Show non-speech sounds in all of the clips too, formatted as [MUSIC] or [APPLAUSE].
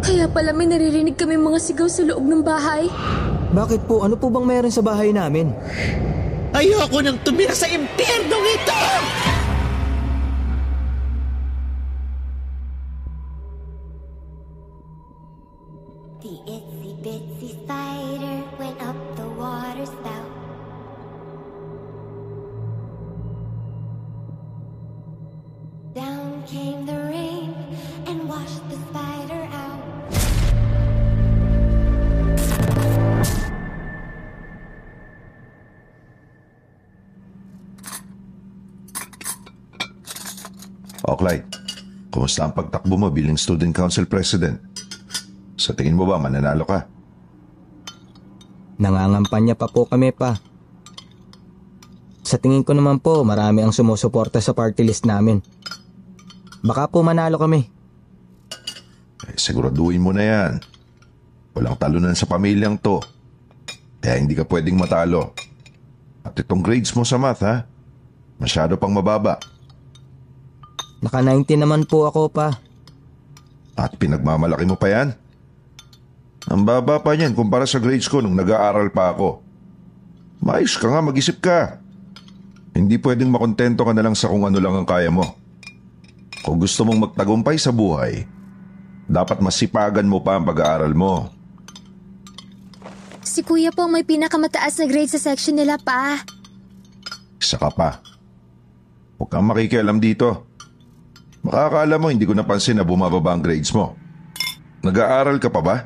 Kaya pala may naririnig kami mga sigaw sa loob ng bahay. Bakit po? Ano po bang meron sa bahay namin? Ayoko nang tumira sa impyernong ito! The itsy bitsy spider went up the water spout. Down came the rain and washed the spider O Clyde, kumusta ang pagtakbo mo bilang student council president? Sa tingin mo ba mananalo ka? Nangangampanya pa po kami pa. Sa tingin ko naman po, marami ang sumusuporta sa party list namin. Baka po manalo kami. Eh, siguraduhin mo na yan. Walang talunan sa pamilyang to. Kaya hindi ka pwedeng matalo. At itong grades mo sa math ha? Masyado pang mababa. Naka 90 naman po ako pa. At pinagmamalaki mo pa yan? Ang baba pa niyan kumpara sa grades ko nung nag-aaral pa ako. Mais ka nga, mag-isip ka. Hindi pwedeng makontento ka na lang sa kung ano lang ang kaya mo. Kung gusto mong magtagumpay sa buhay, dapat masipagan mo pa ang pag-aaral mo. Si kuya po may pinakamataas na grade sa section nila pa. Isa ka pa. Huwag kang makikialam dito. Makakala mo hindi ko napansin na bumababa ang grades mo. Nag-aaral ka pa ba?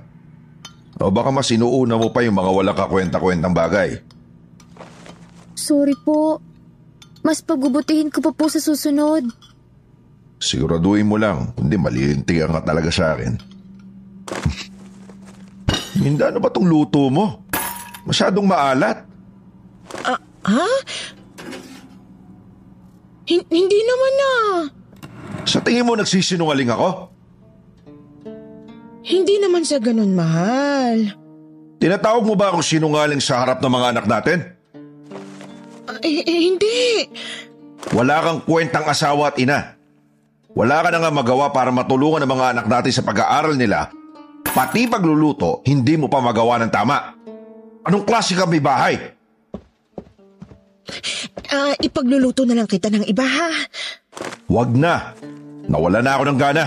O baka mas inuuna mo pa yung mga walang kakwenta-kwentang bagay. Sorry po. Mas pagbubutihin ko pa po sa susunod. Siguraduhin mo lang, kundi malilintigan ka talaga sa akin. Minda, ano ba tong luto mo? Masyadong maalat. Ha? Hin- hindi naman na. Sa tingin mo nagsisinungaling ako? Hindi naman sa ganun, mahal. Tinatawag mo ba akong sinungaling sa harap ng mga anak natin? Eh, eh, hindi. Wala kang kwentang asawa at ina. Wala ka na nga magawa para matulungan ang mga anak natin sa pag-aaral nila. Pati pagluluto, hindi mo pa magawa ng tama. Anong klase ka may bahay? Ah, ipagluluto na lang kita ng iba, ha? Wag na. Nawala na ako ng gana.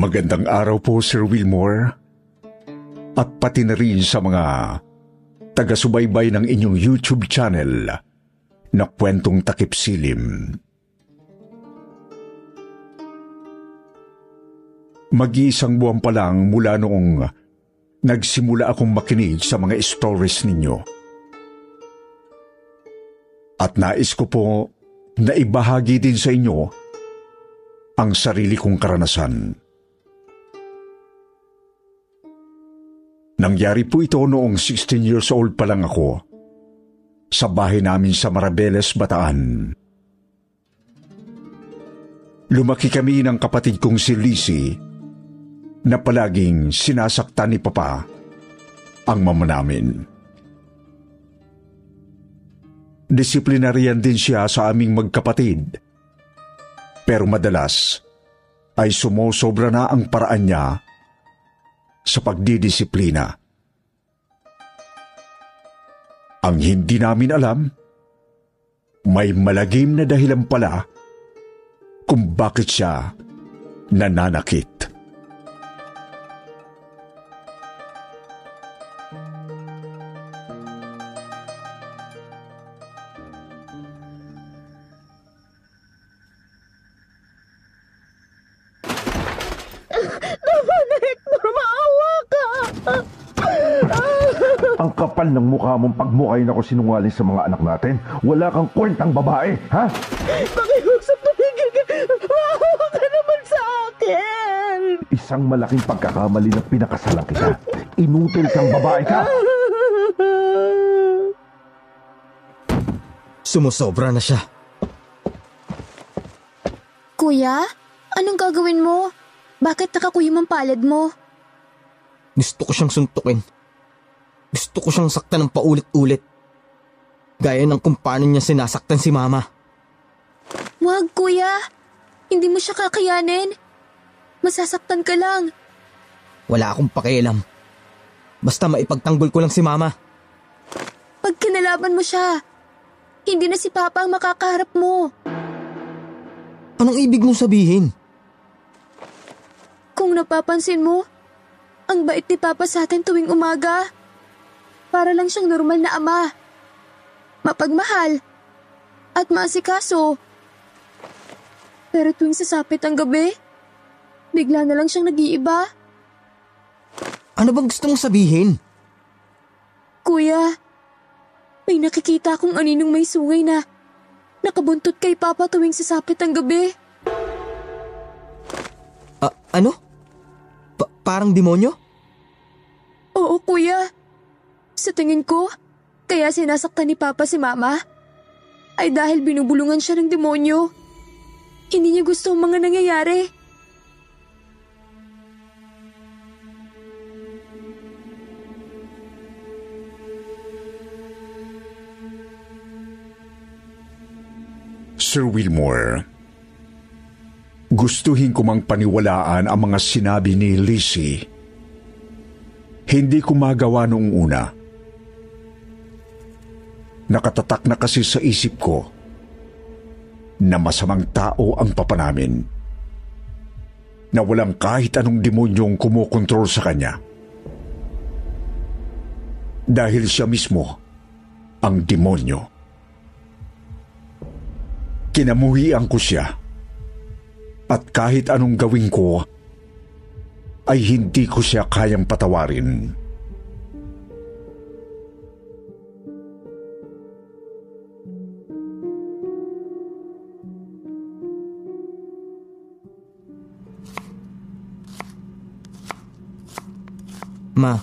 Magandang araw po, Sir Wilmore. At pati na rin sa mga taga-subaybay ng inyong YouTube channel na Kwentong Takip Silim. Mag-iisang buwan pa lang mula noong nagsimula akong makinig sa mga stories ninyo. At nais ko po na ibahagi din sa inyo ang sarili kong karanasan. Nangyari po ito noong 16 years old pa lang ako sa bahay namin sa Marabeles, Bataan. Lumaki kami ng kapatid kong si Lizzie na palaging sinasaktan ni Papa ang mama namin. Disiplinaryan din siya sa aming magkapatid. Pero madalas ay sumusobra na ang paraan niya sa pagdidisiplina. Ang hindi namin alam, may malagim na dahilan pala kung bakit siya nananakit. Hector, maawa ka! Ang kapal ng mukha mong pagmukay na ko sinungaling sa mga anak natin. Wala kang kwentang babae, ha? Pakiusap, tumigil ka. Maawa ka naman sa akin. Isang malaking pagkakamali na pinakasalan kita. Inutil kang babae ka. Sumusobra na siya. Kuya, anong gagawin mo? Bakit nakakuyom ang palad mo? Gusto ko siyang suntukin. Gusto ko siyang saktan ng paulit-ulit. Gaya ng kung paano niya sinasaktan si mama. Wag, kuya. Hindi mo siya kakayanin. Masasaktan ka lang. Wala akong pakialam. Basta maipagtanggol ko lang si mama. Pag kinalaban mo siya, hindi na si Papa ang makakaharap mo. Anong ibig mong sabihin? Kung napapansin mo, ang bait ni Papa sa atin tuwing umaga. Para lang siyang normal na ama. Mapagmahal. At maasikaso. Pero tuwing sasapit ang gabi, bigla na lang siyang nag-iiba. Ano bang gusto mong sabihin? Kuya, may nakikita akong aninong may sungay na nakabuntot kay Papa tuwing sasapit ang gabi. Ah, ano? Pa- parang demonyo? Oo, kuya. Sa tingin ko, kaya sinasaktan ni Papa si Mama ay dahil binubulungan siya ng demonyo. Hindi niya gusto ang mga nangyayari. Sir Wilmore, gustuhin ko mang paniwalaan ang mga sinabi ni Lizzie. Hindi ko magawa noong una. Nakatatak na kasi sa isip ko na masamang tao ang papa namin. Na walang kahit anong demonyong kumokontrol sa kanya. Dahil siya mismo ang demonyo. Kinamuhian ko siya. At kahit anong gawin ko, ay hindi ko siya kayang patawarin. Ma,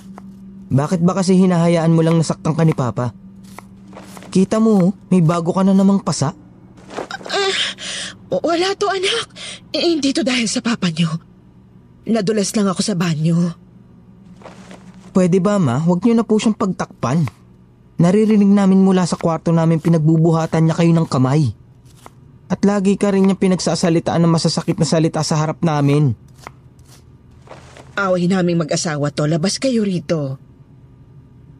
bakit ba kasi hinahayaan mo lang nasaktan ka ni Papa? Kita mo, may bago ka na namang pasa. O- Wala to anak. Eh, hindi to dahil sa papa niyo. Nadulas lang ako sa banyo. Pwede ba ma, huwag niyo na po siyang pagtakpan. Naririnig namin mula sa kwarto namin pinagbubuhatan niya kayo ng kamay. At lagi ka rin niya pinagsasalitaan ng masasakit na salita sa harap namin. Away naming mag-asawa to. Labas kayo rito.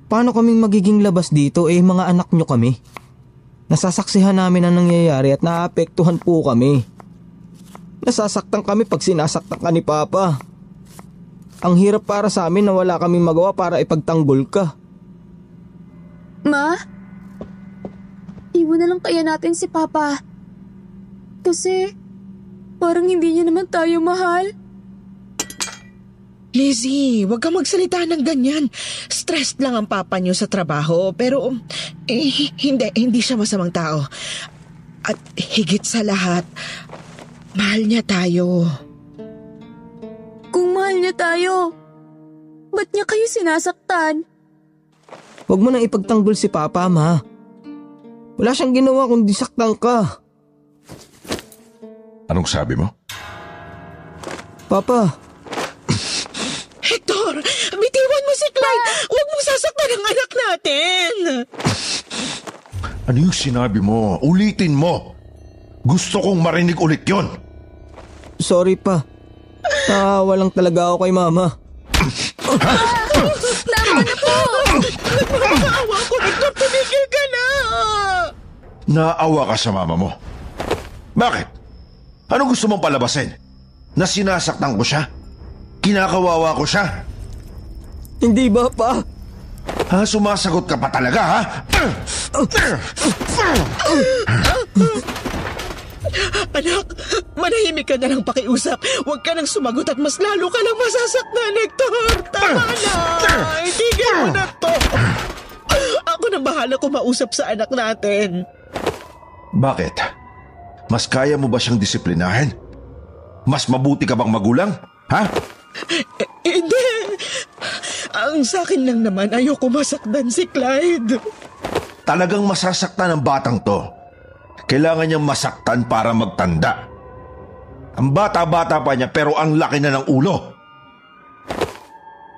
Paano kaming magiging labas dito eh mga anak niyo kami? Nasasaksihan namin ang nangyayari at naapektuhan po kami. Nasasaktan kami pag sinasaktan ka ni Papa. Ang hirap para sa amin na wala kaming magawa para ipagtanggol ka. Ma? Iwan na lang kaya natin si Papa. Kasi parang hindi niya naman tayo mahal. Lizzie, huwag ka magsalita ng ganyan. Stressed lang ang papa niyo sa trabaho. Pero eh, hindi, hindi siya masamang tao. At higit sa lahat, mahal niya tayo. Kung mahal niya tayo, ba't niya kayo sinasaktan? Huwag mo nang ipagtanggol si Papa, ma. Wala siyang ginawa kundi saktan ka. Anong sabi mo? Papa, [LAUGHS] Hector, bitiwan mo si Clyde. Huwag mong sasaktan ang anak natin. Ano yung sinabi mo? Ulitin mo. Gusto kong marinig ulit yon. Sorry pa. Naawa lang talaga ako kay Mama. Maawa ko, Hector, tumigil ka na. Naawa ka sa mama mo. Bakit? Ano gusto mong palabasin? Na sinasaktan ko siya? Kinakawawa ko siya? Hindi ba, pa? Ha? Sumasagot ka pa talaga, ha? Anak, manahimik ka na lang pakiusap. Huwag ka nang sumagot at mas lalo ka lang masasaktan, Hector. Tama na. mo na to. Ako na bahala kumausap sa anak natin. Bakit? Mas kaya mo ba siyang disiplinahin? Mas mabuti ka bang magulang? Ha? Hindi. Ang sa akin lang naman, ayoko masaktan si Clyde. Talagang masasaktan ang batang to. Kailangan niyang masaktan para magtanda. Ang bata-bata pa niya pero ang laki na ng ulo.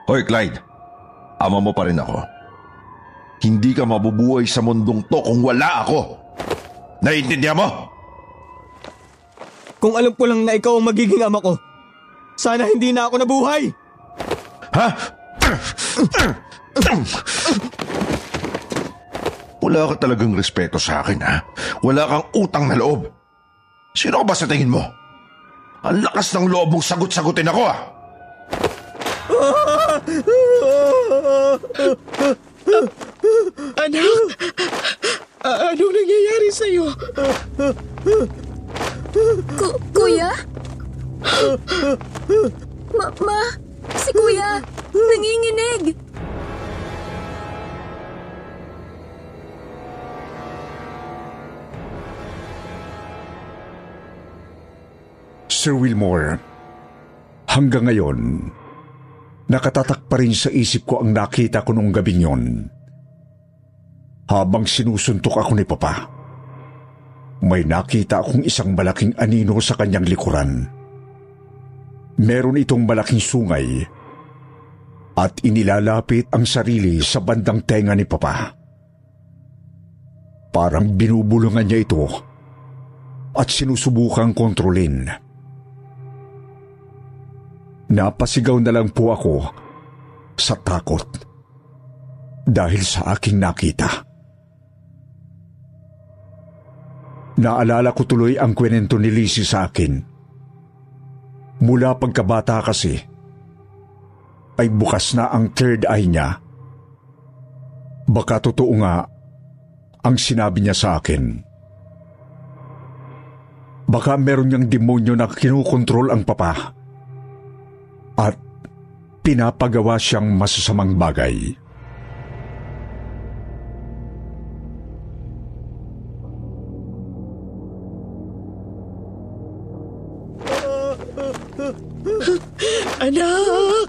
Hoy Clyde, ama mo pa rin ako. Hindi ka mabubuhay sa mundong to kung wala ako. Naiintindihan mo? Kung alam ko lang na ikaw ang magiging ama ko, sana hindi na ako nabuhay! Ha? Wala ka talagang respeto sa akin, ha? Wala kang utang na loob. Sino ka ba sa tingin mo? Ang lakas ng loob mong sagot-sagutin ako, ah! Anak, anong nangyayari sa'yo? Ku- kuya? Ma, ma, si kuya, nanginginig. Sir Wilmore, hanggang ngayon, nakatatak pa rin sa isip ko ang nakita ko nung gabing yon. Habang sinusuntok ako ni Papa, may nakita akong isang malaking anino sa kanyang likuran. Meron itong malaking sungay at inilalapit ang sarili sa bandang tenga ni Papa. Parang binubulungan niya ito at sinusubukang kontrolin. Napasigaw na lang po ako sa takot dahil sa aking nakita. Naalala ko tuloy ang kwenento ni Lizzie sa akin. Mula pagkabata kasi, ay bukas na ang third eye niya. Baka totoo nga ang sinabi niya sa akin. Baka meron niyang demonyo na kinukontrol ang papa at pinapagawa siyang masasamang bagay. Anak!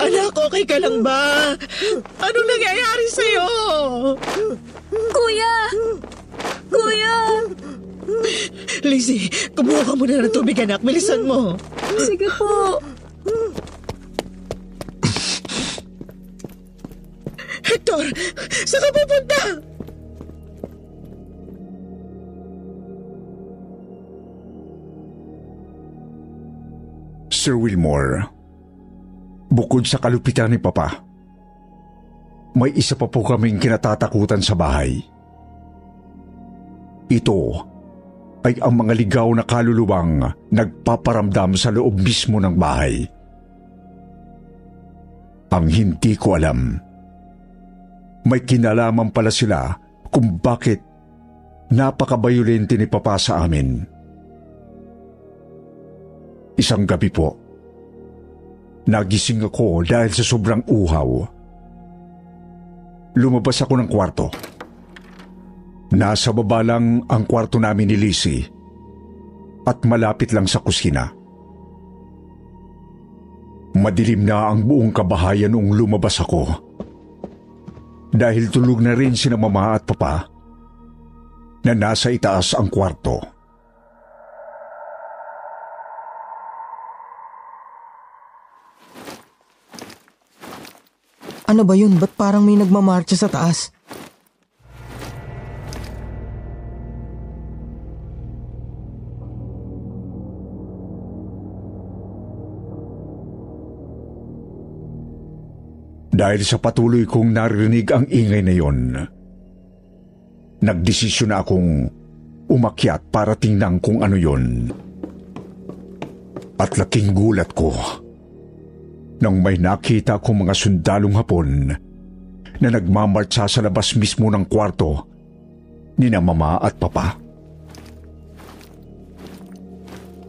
Anak, okay ka lang ba? Anong nangyayari sa'yo? Kuya! Kuya! Lizzie, kumuha ka muna ng tubig, anak. Bilisan mo. Sige po. Hector, saan ka pupunta? Sir Wilmore, bukod sa kalupitan ni Papa, may isa pa po kaming kinatatakutan sa bahay. Ito ay ang mga ligaw na kaluluwang nagpaparamdam sa loob mismo ng bahay. Ang hindi ko alam, may kinalaman pala sila kung bakit napakabayolente ni Papa sa amin. Isang gabi po, nagising ako dahil sa sobrang uhaw. Lumabas ako ng kwarto. Nasa baba lang ang kwarto namin ni Lizzie at malapit lang sa kusina. Madilim na ang buong kabahayan noong lumabas ako. Dahil tulog na rin sina mama at papa na nasa itaas ang kwarto. Ano ba yun? Ba't parang may nagmamarcha sa taas? Dahil sa patuloy kong narinig ang ingay na yon, nagdesisyon na akong umakyat para tingnan kung ano yon. At laking gulat ko nang may nakita kong mga sundalong hapon na nagmamartsa sa labas mismo ng kwarto ni na mama at papa.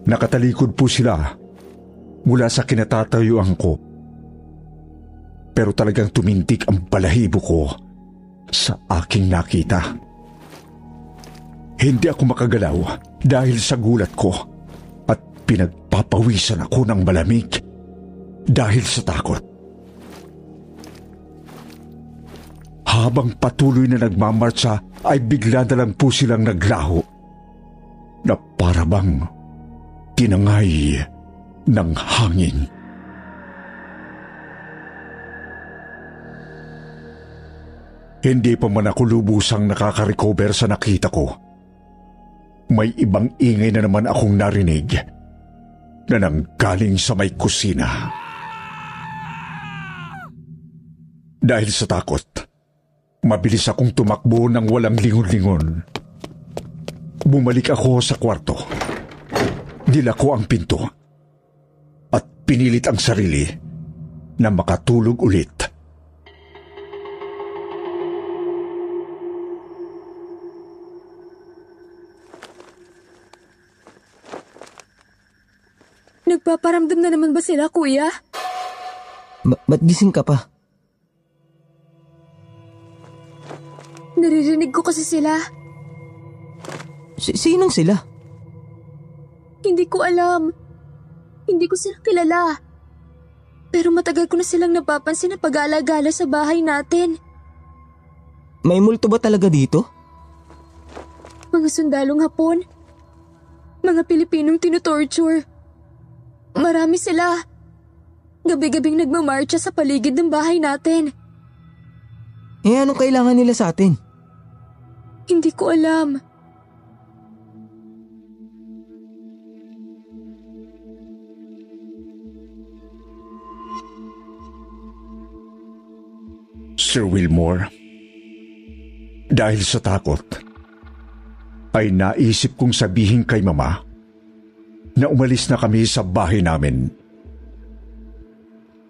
Nakatalikod po sila mula sa kinatatayuan ko pero talagang tumintik ang balahibo ko sa aking nakita. Hindi ako makagalaw dahil sa gulat ko at pinagpapawisan ako ng malamig dahil sa takot. Habang patuloy na nagmamarcha ay bigla na lang po silang naglaho na parabang tinangay ng hangin. Hindi pa man ako lubusang nakaka-recover sa nakita ko. May ibang ingay na naman akong narinig na nanggaling sa may kusina. Dahil sa takot, mabilis akong tumakbo ng walang lingon-lingon. Bumalik ako sa kwarto. Dila ko ang pinto at pinilit ang sarili na makatulog ulit. Nagpaparamdam na naman ba sila, kuya? Ba- ba't gising ka pa? Naririnig ko kasi sila. Si- sinong sila? Hindi ko alam. Hindi ko sila kilala. Pero matagal ko na silang napapansin na pag-alagala sa bahay natin. May multo ba talaga dito? Mga sundalong hapon. Mga Pilipinong tinutorture. Marami sila. Gabi-gabing nagmamarcha sa paligid ng bahay natin. Eh anong kailangan nila sa atin? Hindi ko alam. Sir Wilmore, dahil sa takot, ay naisip kong sabihin kay Mama na umalis na kami sa bahay namin.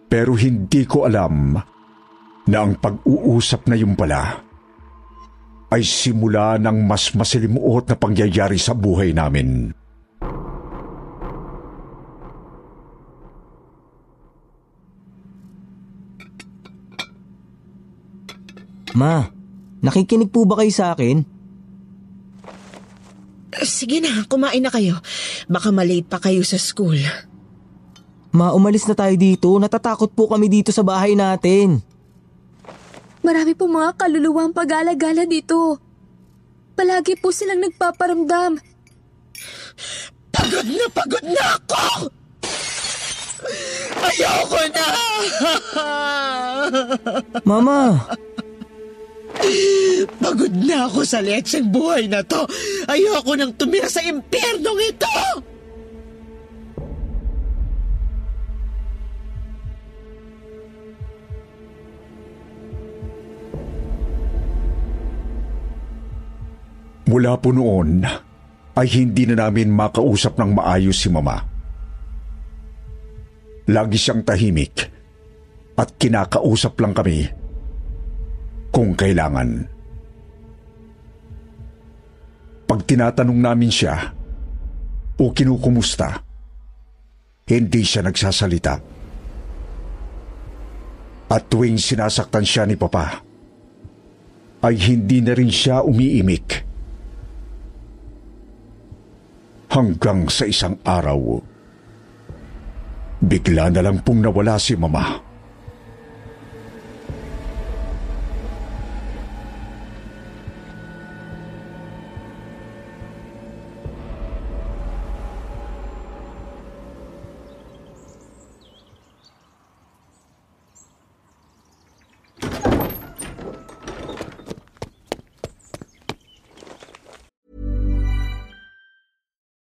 Pero hindi ko alam na ang pag-uusap na yun pala ay simula ng mas masilimuot na pangyayari sa buhay namin. Ma, nakikinig po ba kayo sa akin? Sige na, kumain na kayo. Baka malate pa kayo sa school. Ma, umalis na tayo dito. Natatakot po kami dito sa bahay natin. Marami po mga kaluluwang pag-alagala dito. Palagi po silang nagpaparamdam. Pagod na pagod na ako! Ayoko na! [LAUGHS] Mama, Pagod na ako sa letseng buhay na to. Ayoko nang tumira sa impyernong ito! Mula po noon ay hindi na namin makausap ng maayos si Mama. Lagi siyang tahimik at kinakausap lang kami kung kailangan. Pag tinatanong namin siya o kinukumusta, hindi siya nagsasalita. At tuwing sinasaktan siya ni Papa, ay hindi na rin siya umiimik. Hanggang sa isang araw, bigla na lang pong nawala si Mama.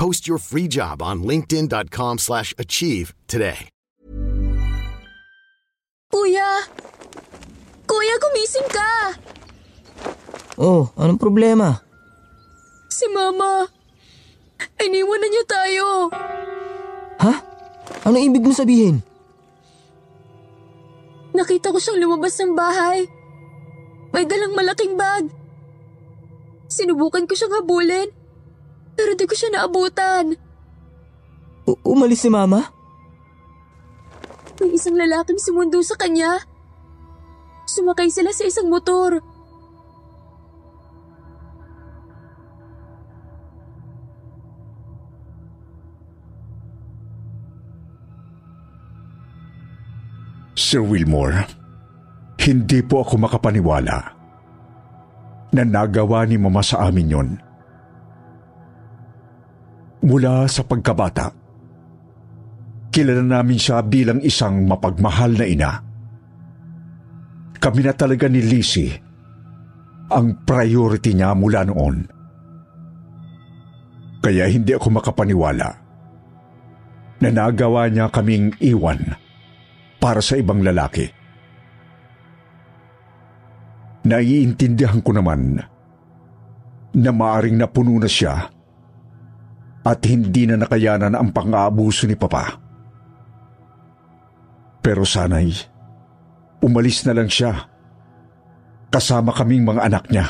Post your free job on linkedin.com slash achieve today. Kuya! Kuya, gumising ka! Oh, anong problema? Si Mama! Iniwan na niya tayo! Ha? Ano ibig mo sabihin? Nakita ko siyang lumabas ng bahay. May dalang malaking bag. Sinubukan ko siyang habulin, pero di ko siya naabutan. U- umalis si mama? May isang lalaking sumundo sa kanya. Sumakay sila sa isang motor. Sir Wilmore, hindi po ako makapaniwala na nagawa ni Mama sa amin yon. Mula sa pagkabata, kilala namin siya bilang isang mapagmahal na ina. Kami na talaga ni Lizzie ang priority niya mula noon. Kaya hindi ako makapaniwala na nagawa niya kaming iwan para sa ibang lalaki. Naiintindihan ko naman na maaring napuno na siya at hindi na nakayanan ang pang-aabuso ni Papa. Pero sana'y umalis na lang siya kasama kaming mga anak niya.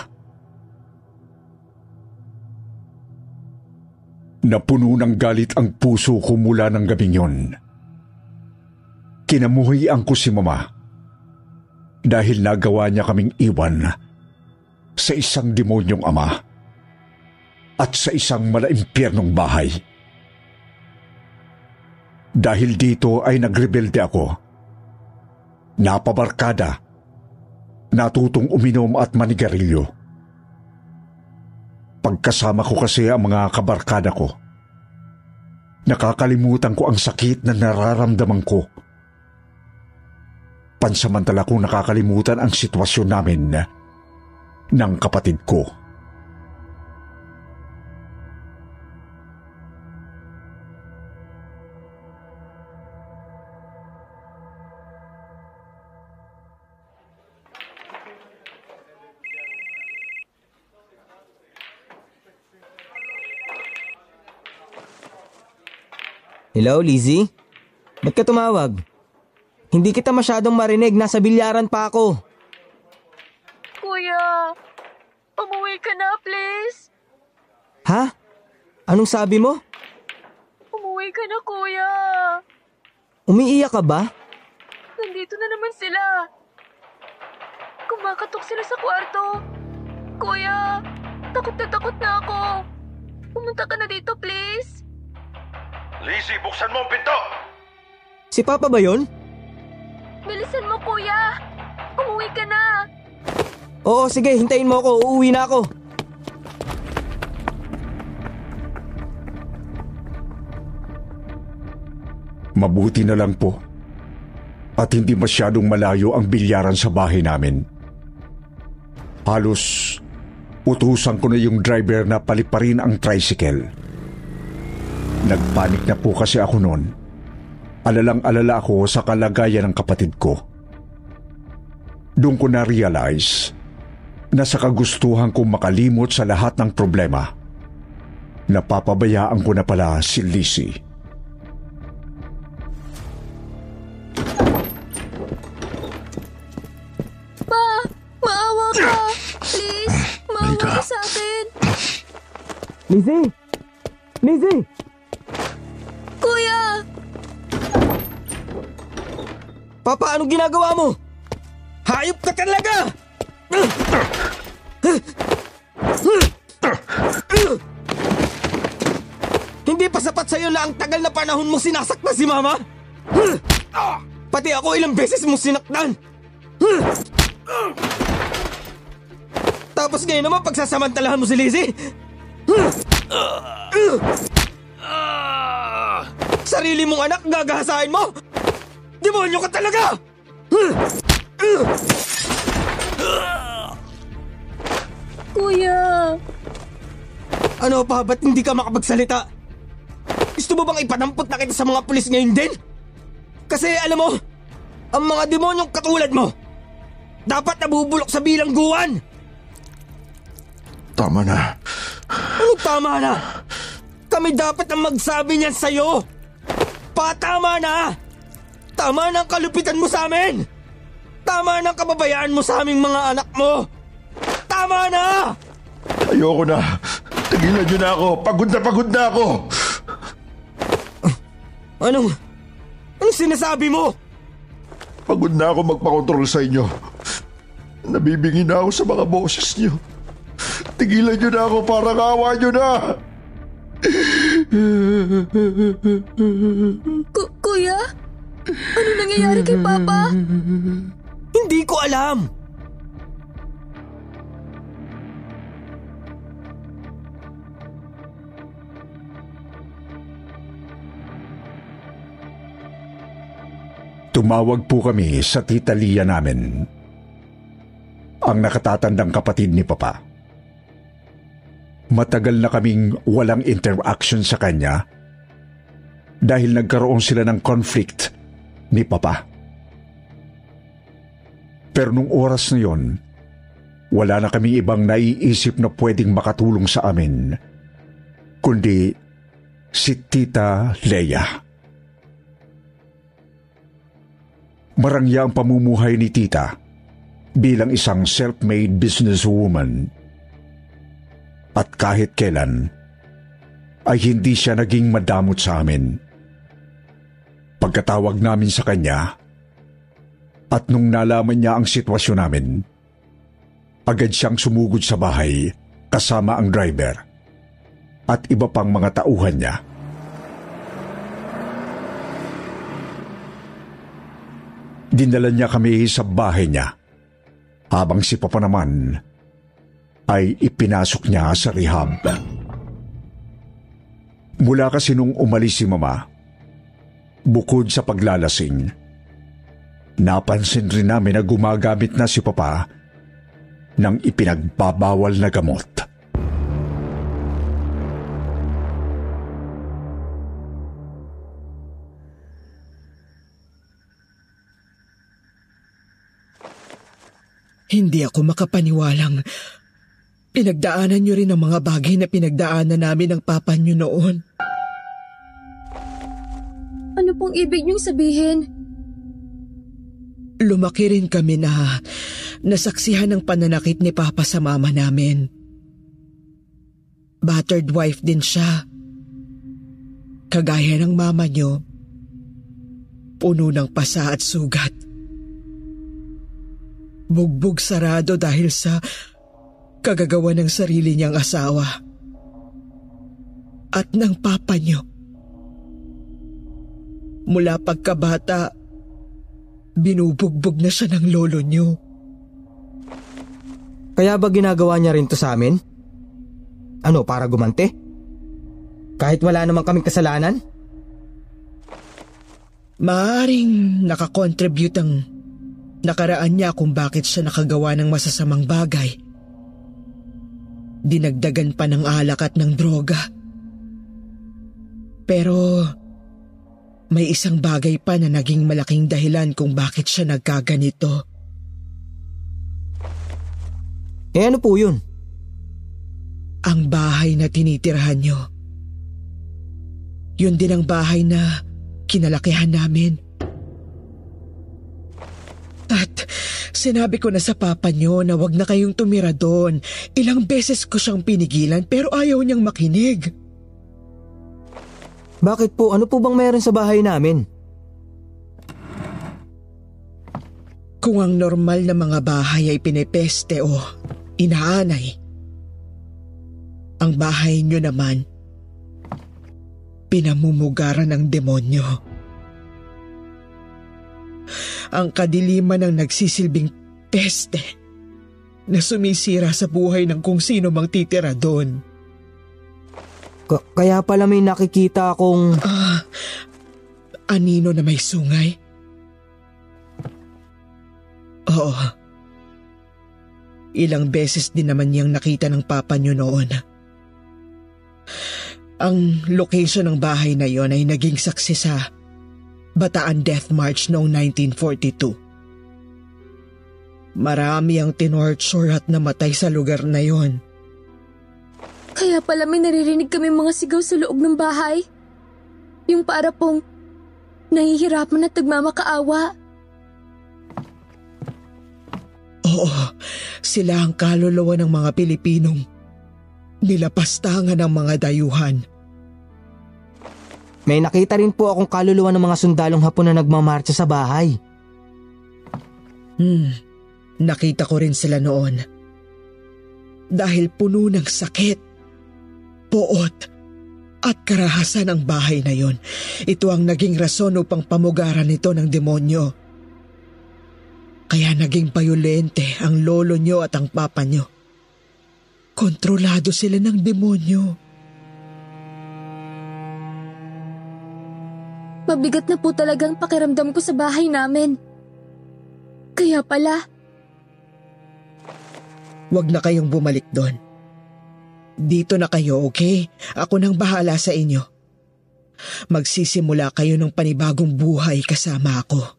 Napuno ng galit ang puso ko mula ng gabing yon. Kinamuhian ko si Mama dahil nagawa niya kaming iwan sa isang demonyong ama at sa isang malaimpyernong bahay. Dahil dito ay nagrebelde ako. Napabarkada, natutong uminom at manigarilyo. Pagkasama ko kasi ang mga kabarkada ko, nakakalimutan ko ang sakit na nararamdaman ko pansamantala kong nakakalimutan ang sitwasyon namin ng kapatid ko. Hello, Lizzie? Ba't ka tumawag? Hindi kita masyadong marinig, nasa bilyaran pa ako. Kuya, umuwi ka na please. Ha? Anong sabi mo? Umuwi ka na kuya. Umiiyak ka ba? Nandito na naman sila. Kumakatok sila sa kwarto. Kuya, takot na takot na ako. Pumunta ka na dito please. Lizzie, buksan mo ang pinto! Si Papa ba yon? Bilisan mo kuya. Umuwi ka na. Oo, sige, hintayin mo ako. Uuwi na ako. Mabuti na lang po. At hindi masyadong malayo ang bilyaran sa bahay namin. Halos utusan ko na yung driver na paliparin ang tricycle. Nagpanik na po kasi ako noon. Alalang-alala ako sa kalagayan ng kapatid ko. Doon ko na-realize na sa kagustuhan kong makalimot sa lahat ng problema, napapabayaan ko na pala si Lizzie. Pa! Maawa ka! Please! Ah, maawa ka sa akin! Lizzie! Lizzie! Papa, anong ginagawa mo? Hayop ka talaga! Hindi pa sapat sa'yo na ang tagal na panahon mo sinasaktan si Mama? Pati ako ilang beses mo sinaktan. Tapos ngayon naman pagsasamantalahan mo si Lizzie? Sarili mong anak gagahasain mo? Demonyo ka talaga! Kuya! Ano pa, ba't hindi ka makapagsalita? Gusto mo bang ipanampot na kita sa mga pulis ngayon din? Kasi alam mo, ang mga demonyong katulad mo, dapat nabubulok sa bilangguan! Tama na. Ano tama na? Kami dapat ang magsabi niyan sa'yo! Patama na! Tama na ang kalupitan mo sa amin! Tama na ang kababayaan mo sa aming mga anak mo! Tama na! Ayoko na. Tigilan niyo na ako. Pagod na pagod na ako. Anong... Anong sinasabi mo? Pagod na ako magpakontrol sa inyo. Nabibingi na ako sa mga boses niyo. Tigilan niyo na ako para kawa niyo na. Ku- kuya? Ano nangyayari kay Papa? Hindi ko alam! Tumawag po kami sa tita Lia namin. Ang nakatatandang kapatid ni Papa. Matagal na kaming walang interaction sa kanya dahil nagkaroon sila ng conflict ni Papa. Pero nung oras na yon, wala na kami ibang naiisip na pwedeng makatulong sa amin, kundi si Tita Leia. Marangya ang pamumuhay ni Tita bilang isang self-made businesswoman. At kahit kailan, ay hindi siya naging madamot sa amin. Pagkatawag namin sa kanya, at nung nalaman niya ang sitwasyon namin, agad siyang sumugod sa bahay kasama ang driver at iba pang mga tauhan niya. Dinala niya kami sa bahay niya habang si Papa naman ay ipinasok niya sa rehab. Mula kasi nung umalis si Mama, bukod sa paglalasing, napansin rin namin na gumagamit na si Papa ng ipinagbabawal na gamot. Hindi ako makapaniwalang pinagdaanan niyo rin ang mga bagay na pinagdaanan namin ng papa niyo noon. Ano pong ibig niyong sabihin? Lumaki rin kami na nasaksihan ng pananakit ni Papa sa mama namin. Battered wife din siya. Kagaya ng mama niyo, puno ng pasa at sugat. Bugbog sarado dahil sa kagagawa ng sarili niyang asawa. At ng papa niyo. Mula pagkabata, binubugbog na siya ng lolo niyo. Kaya ba ginagawa niya rin to sa amin? Ano, para gumante? Kahit wala namang kaming kasalanan? Maaring nakakontribute ang nakaraan niya kung bakit siya nakagawa ng masasamang bagay. Dinagdagan pa ng alak at ng droga. Pero may isang bagay pa na naging malaking dahilan kung bakit siya nagkaganito. Eh ano po yun? Ang bahay na tinitirhan niyo. Yun din ang bahay na kinalakihan namin. At Sinabi ko na sa papa niyo na wag na kayong tumira doon. Ilang beses ko siyang pinigilan pero ayaw niyang makinig. Bakit po? Ano po bang meron sa bahay namin? Kung ang normal na mga bahay ay pinepeste o inaanay, ang bahay niyo naman pinamumugaran ng demonyo. Ang kadiliman ng nagsisilbing peste na sumisira sa buhay ng kung sino mang titira doon. K- kaya pala may nakikita akong... Ah, anino na may sungay? Oo. Ilang beses din naman niyang nakita ng papa niyo noon. Ang location ng bahay na yon ay naging saksi sa Bataan Death March noong 1942. Marami ang tinorture at namatay sa lugar na yon. Kaya pala may naririnig kami mga sigaw sa loob ng bahay. Yung para pong nahihirapan at nagmamakaawa. Oo, sila ang kaluluwa ng mga Pilipinong nilapastangan ng mga dayuhan. May nakita rin po akong kaluluwa ng mga sundalong hapon na nagmamarcha sa bahay. Hmm, nakita ko rin sila noon. Dahil puno ng sakit, poot, at karahasan ang bahay na yon. Ito ang naging rason upang pamugaran ito ng demonyo. Kaya naging bayolente ang lolo nyo at ang papa nyo. Kontrolado sila ng demonyo. Mabigat na po talagang pakiramdam ko sa bahay namin. Kaya pala, Huwag na kayong bumalik doon. Dito na kayo, okay? Ako nang bahala sa inyo. Magsisimula kayo ng panibagong buhay kasama ako.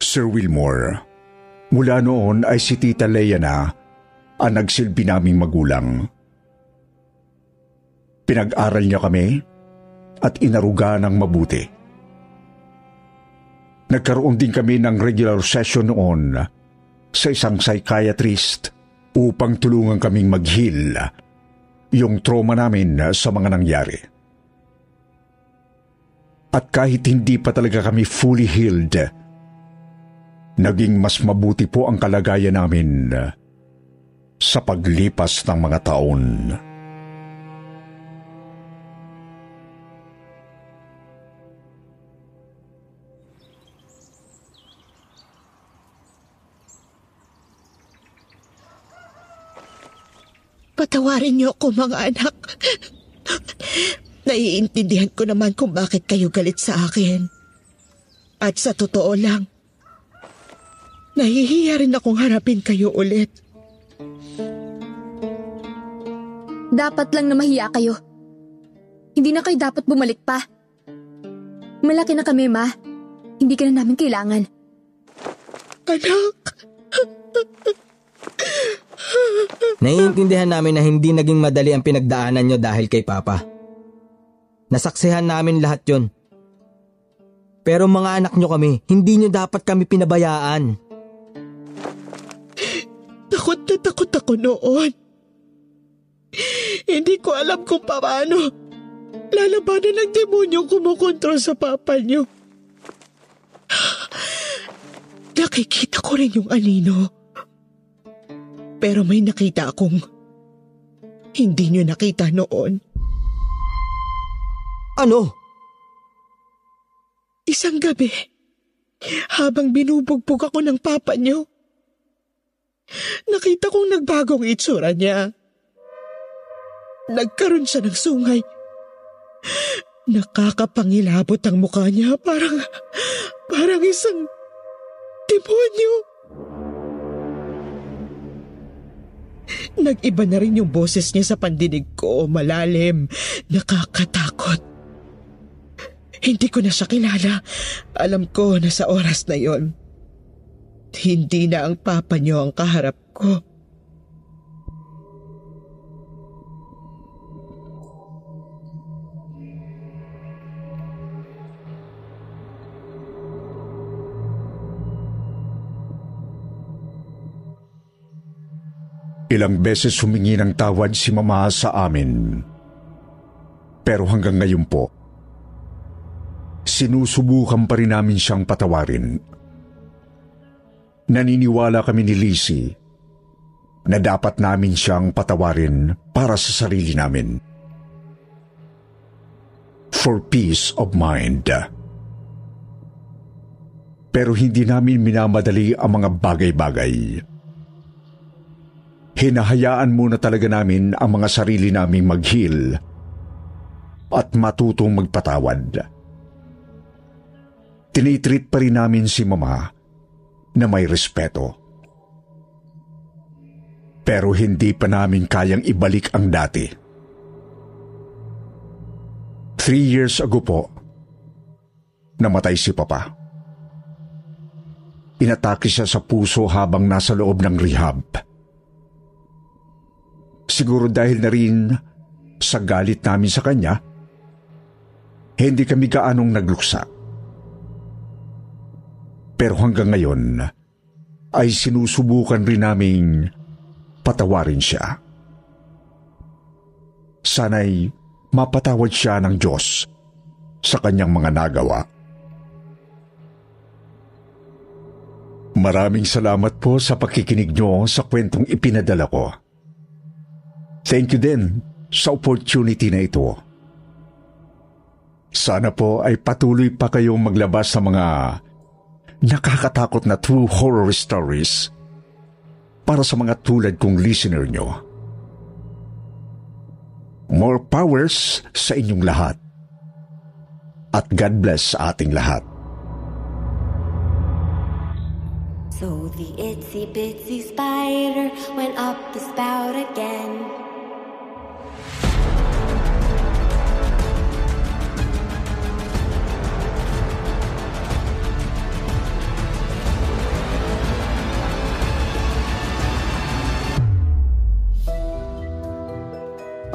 Sir Wilmore, mula noon ay si Tita Leia na ang nagsilbi naming magulang. Pinag-aral niya kami at inaruga ng mabuti. Nagkaroon din kami ng regular session noon sa isang psychiatrist upang tulungan kaming mag-heal yung trauma namin sa mga nangyari. At kahit hindi pa talaga kami fully healed, naging mas mabuti po ang kalagayan namin sa paglipas ng mga taon. Patawarin niyo ako mga anak. Naiintindihan ko naman kung bakit kayo galit sa akin. At sa totoo lang, nahihiya rin akong harapin kayo ulit. dapat lang na mahiya kayo. Hindi na kayo dapat bumalik pa. Malaki na kami, ma. Hindi ka na namin kailangan. Anak, Naiintindihan namin na hindi naging madali ang pinagdaanan nyo dahil kay Papa. Nasaksihan namin lahat yon. Pero mga anak nyo kami, hindi nyo dapat kami pinabayaan. takot na takot ako noon. Hindi ko alam kung paano. Lalabanan ng demonyong kumukontrol sa papa niyo. Nakikita ko rin yung anino. Pero may nakita akong hindi niyo nakita noon. Ano? Isang gabi, habang binubugbog ako ng papa niyo, nakita kong nagbagong itsura niya. Nagkaroon siya ng sungay. Nakakapangilabot ang mukha niya parang, parang isang demonyo. Nag-iba na rin yung boses niya sa pandinig ko, malalim, nakakatakot. Hindi ko na siya kilala. Alam ko na sa oras na yon. hindi na ang papa niyo ang kaharap ko. Ilang beses humingi ng tawad si mama sa amin. Pero hanggang ngayon po, sinusubukan pa rin namin siyang patawarin. Naniniwala kami ni Lizzie na dapat namin siyang patawarin para sa sarili namin. For peace of mind. Pero hindi namin minamadali ang mga bagay-bagay. Hinahayaan muna talaga namin ang mga sarili naming mag-heal at matutong magpatawad. Tinitreat pa rin namin si Mama na may respeto. Pero hindi pa namin kayang ibalik ang dati. Three years ago po, namatay si Papa. Inatake siya sa puso habang nasa loob ng rehab. Siguro dahil na rin sa galit namin sa kanya, hindi kami gaanong nagluksa. Pero hanggang ngayon ay sinusubukan rin naming patawarin siya. Sana'y mapatawad siya ng Diyos sa kanyang mga nagawa. Maraming salamat po sa pakikinig nyo sa kwentong ipinadala ko. Thank you din sa opportunity na ito. Sana po ay patuloy pa kayong maglabas sa mga nakakatakot na true horror stories para sa mga tulad kong listener nyo. More powers sa inyong lahat. At God bless sa ating lahat. So the itsy bitsy spider went up the spout again.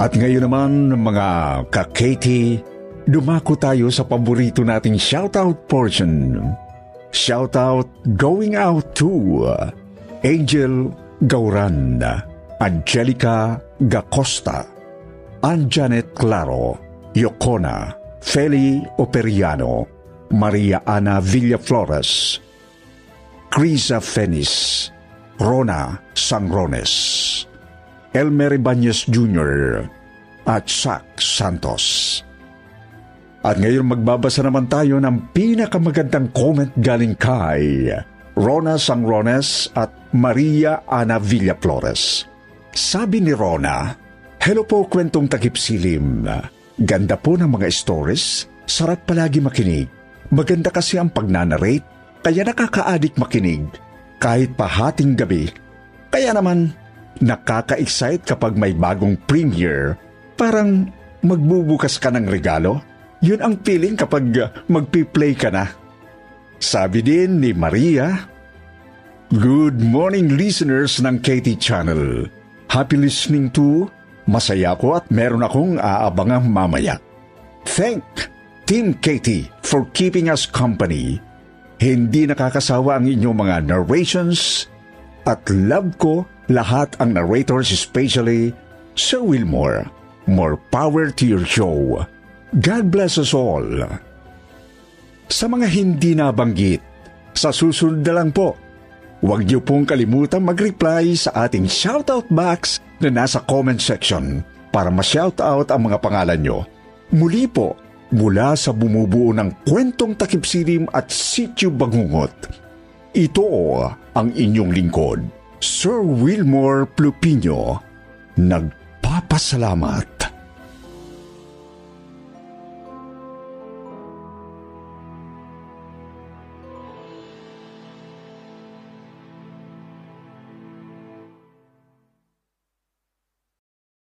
At ngayon naman, mga ka-Katie, dumako tayo sa paborito nating shoutout portion. Shoutout going out to Angel Gauran, Angelica Gacosta, Anjanet Claro, Yocona, Feli Operiano, Maria Ana Villaflores, Crisa Fenis, Rona Sangrones. Elmer Ibanez Jr. at Zach Santos. At ngayon magbabasa naman tayo ng pinakamagandang comment galing kay Rona Sangrones at Maria Ana Villaflores. Sabi ni Rona, Hello po kwentong takip silim. Ganda po ng mga stories, sarap palagi makinig. Maganda kasi ang pagnanarrate, kaya nakaka-addict makinig. Kahit pahating gabi, kaya naman Nakaka-excite kapag may bagong premiere. Parang magbubukas ka ng regalo. Yun ang feeling kapag magpi-play ka na. Sabi din ni Maria, Good morning listeners ng KT Channel. Happy listening to Masaya ko at meron akong aabangang mamaya. Thank Team KT for keeping us company. Hindi nakakasawa ang inyong mga narrations at love ko lahat ang narrators especially Sir Wilmore. More power to your show. God bless us all. Sa mga hindi nabanggit, sa susunod na lang po, huwag niyo pong kalimutang mag-reply sa ating shoutout box na nasa comment section para ma-shoutout ang mga pangalan nyo. Muli po, mula sa bumubuo ng kwentong takipsilim at sityo bangungot. Ito ang inyong lingkod Sir Wilmore Plupino, nagpapasalamat.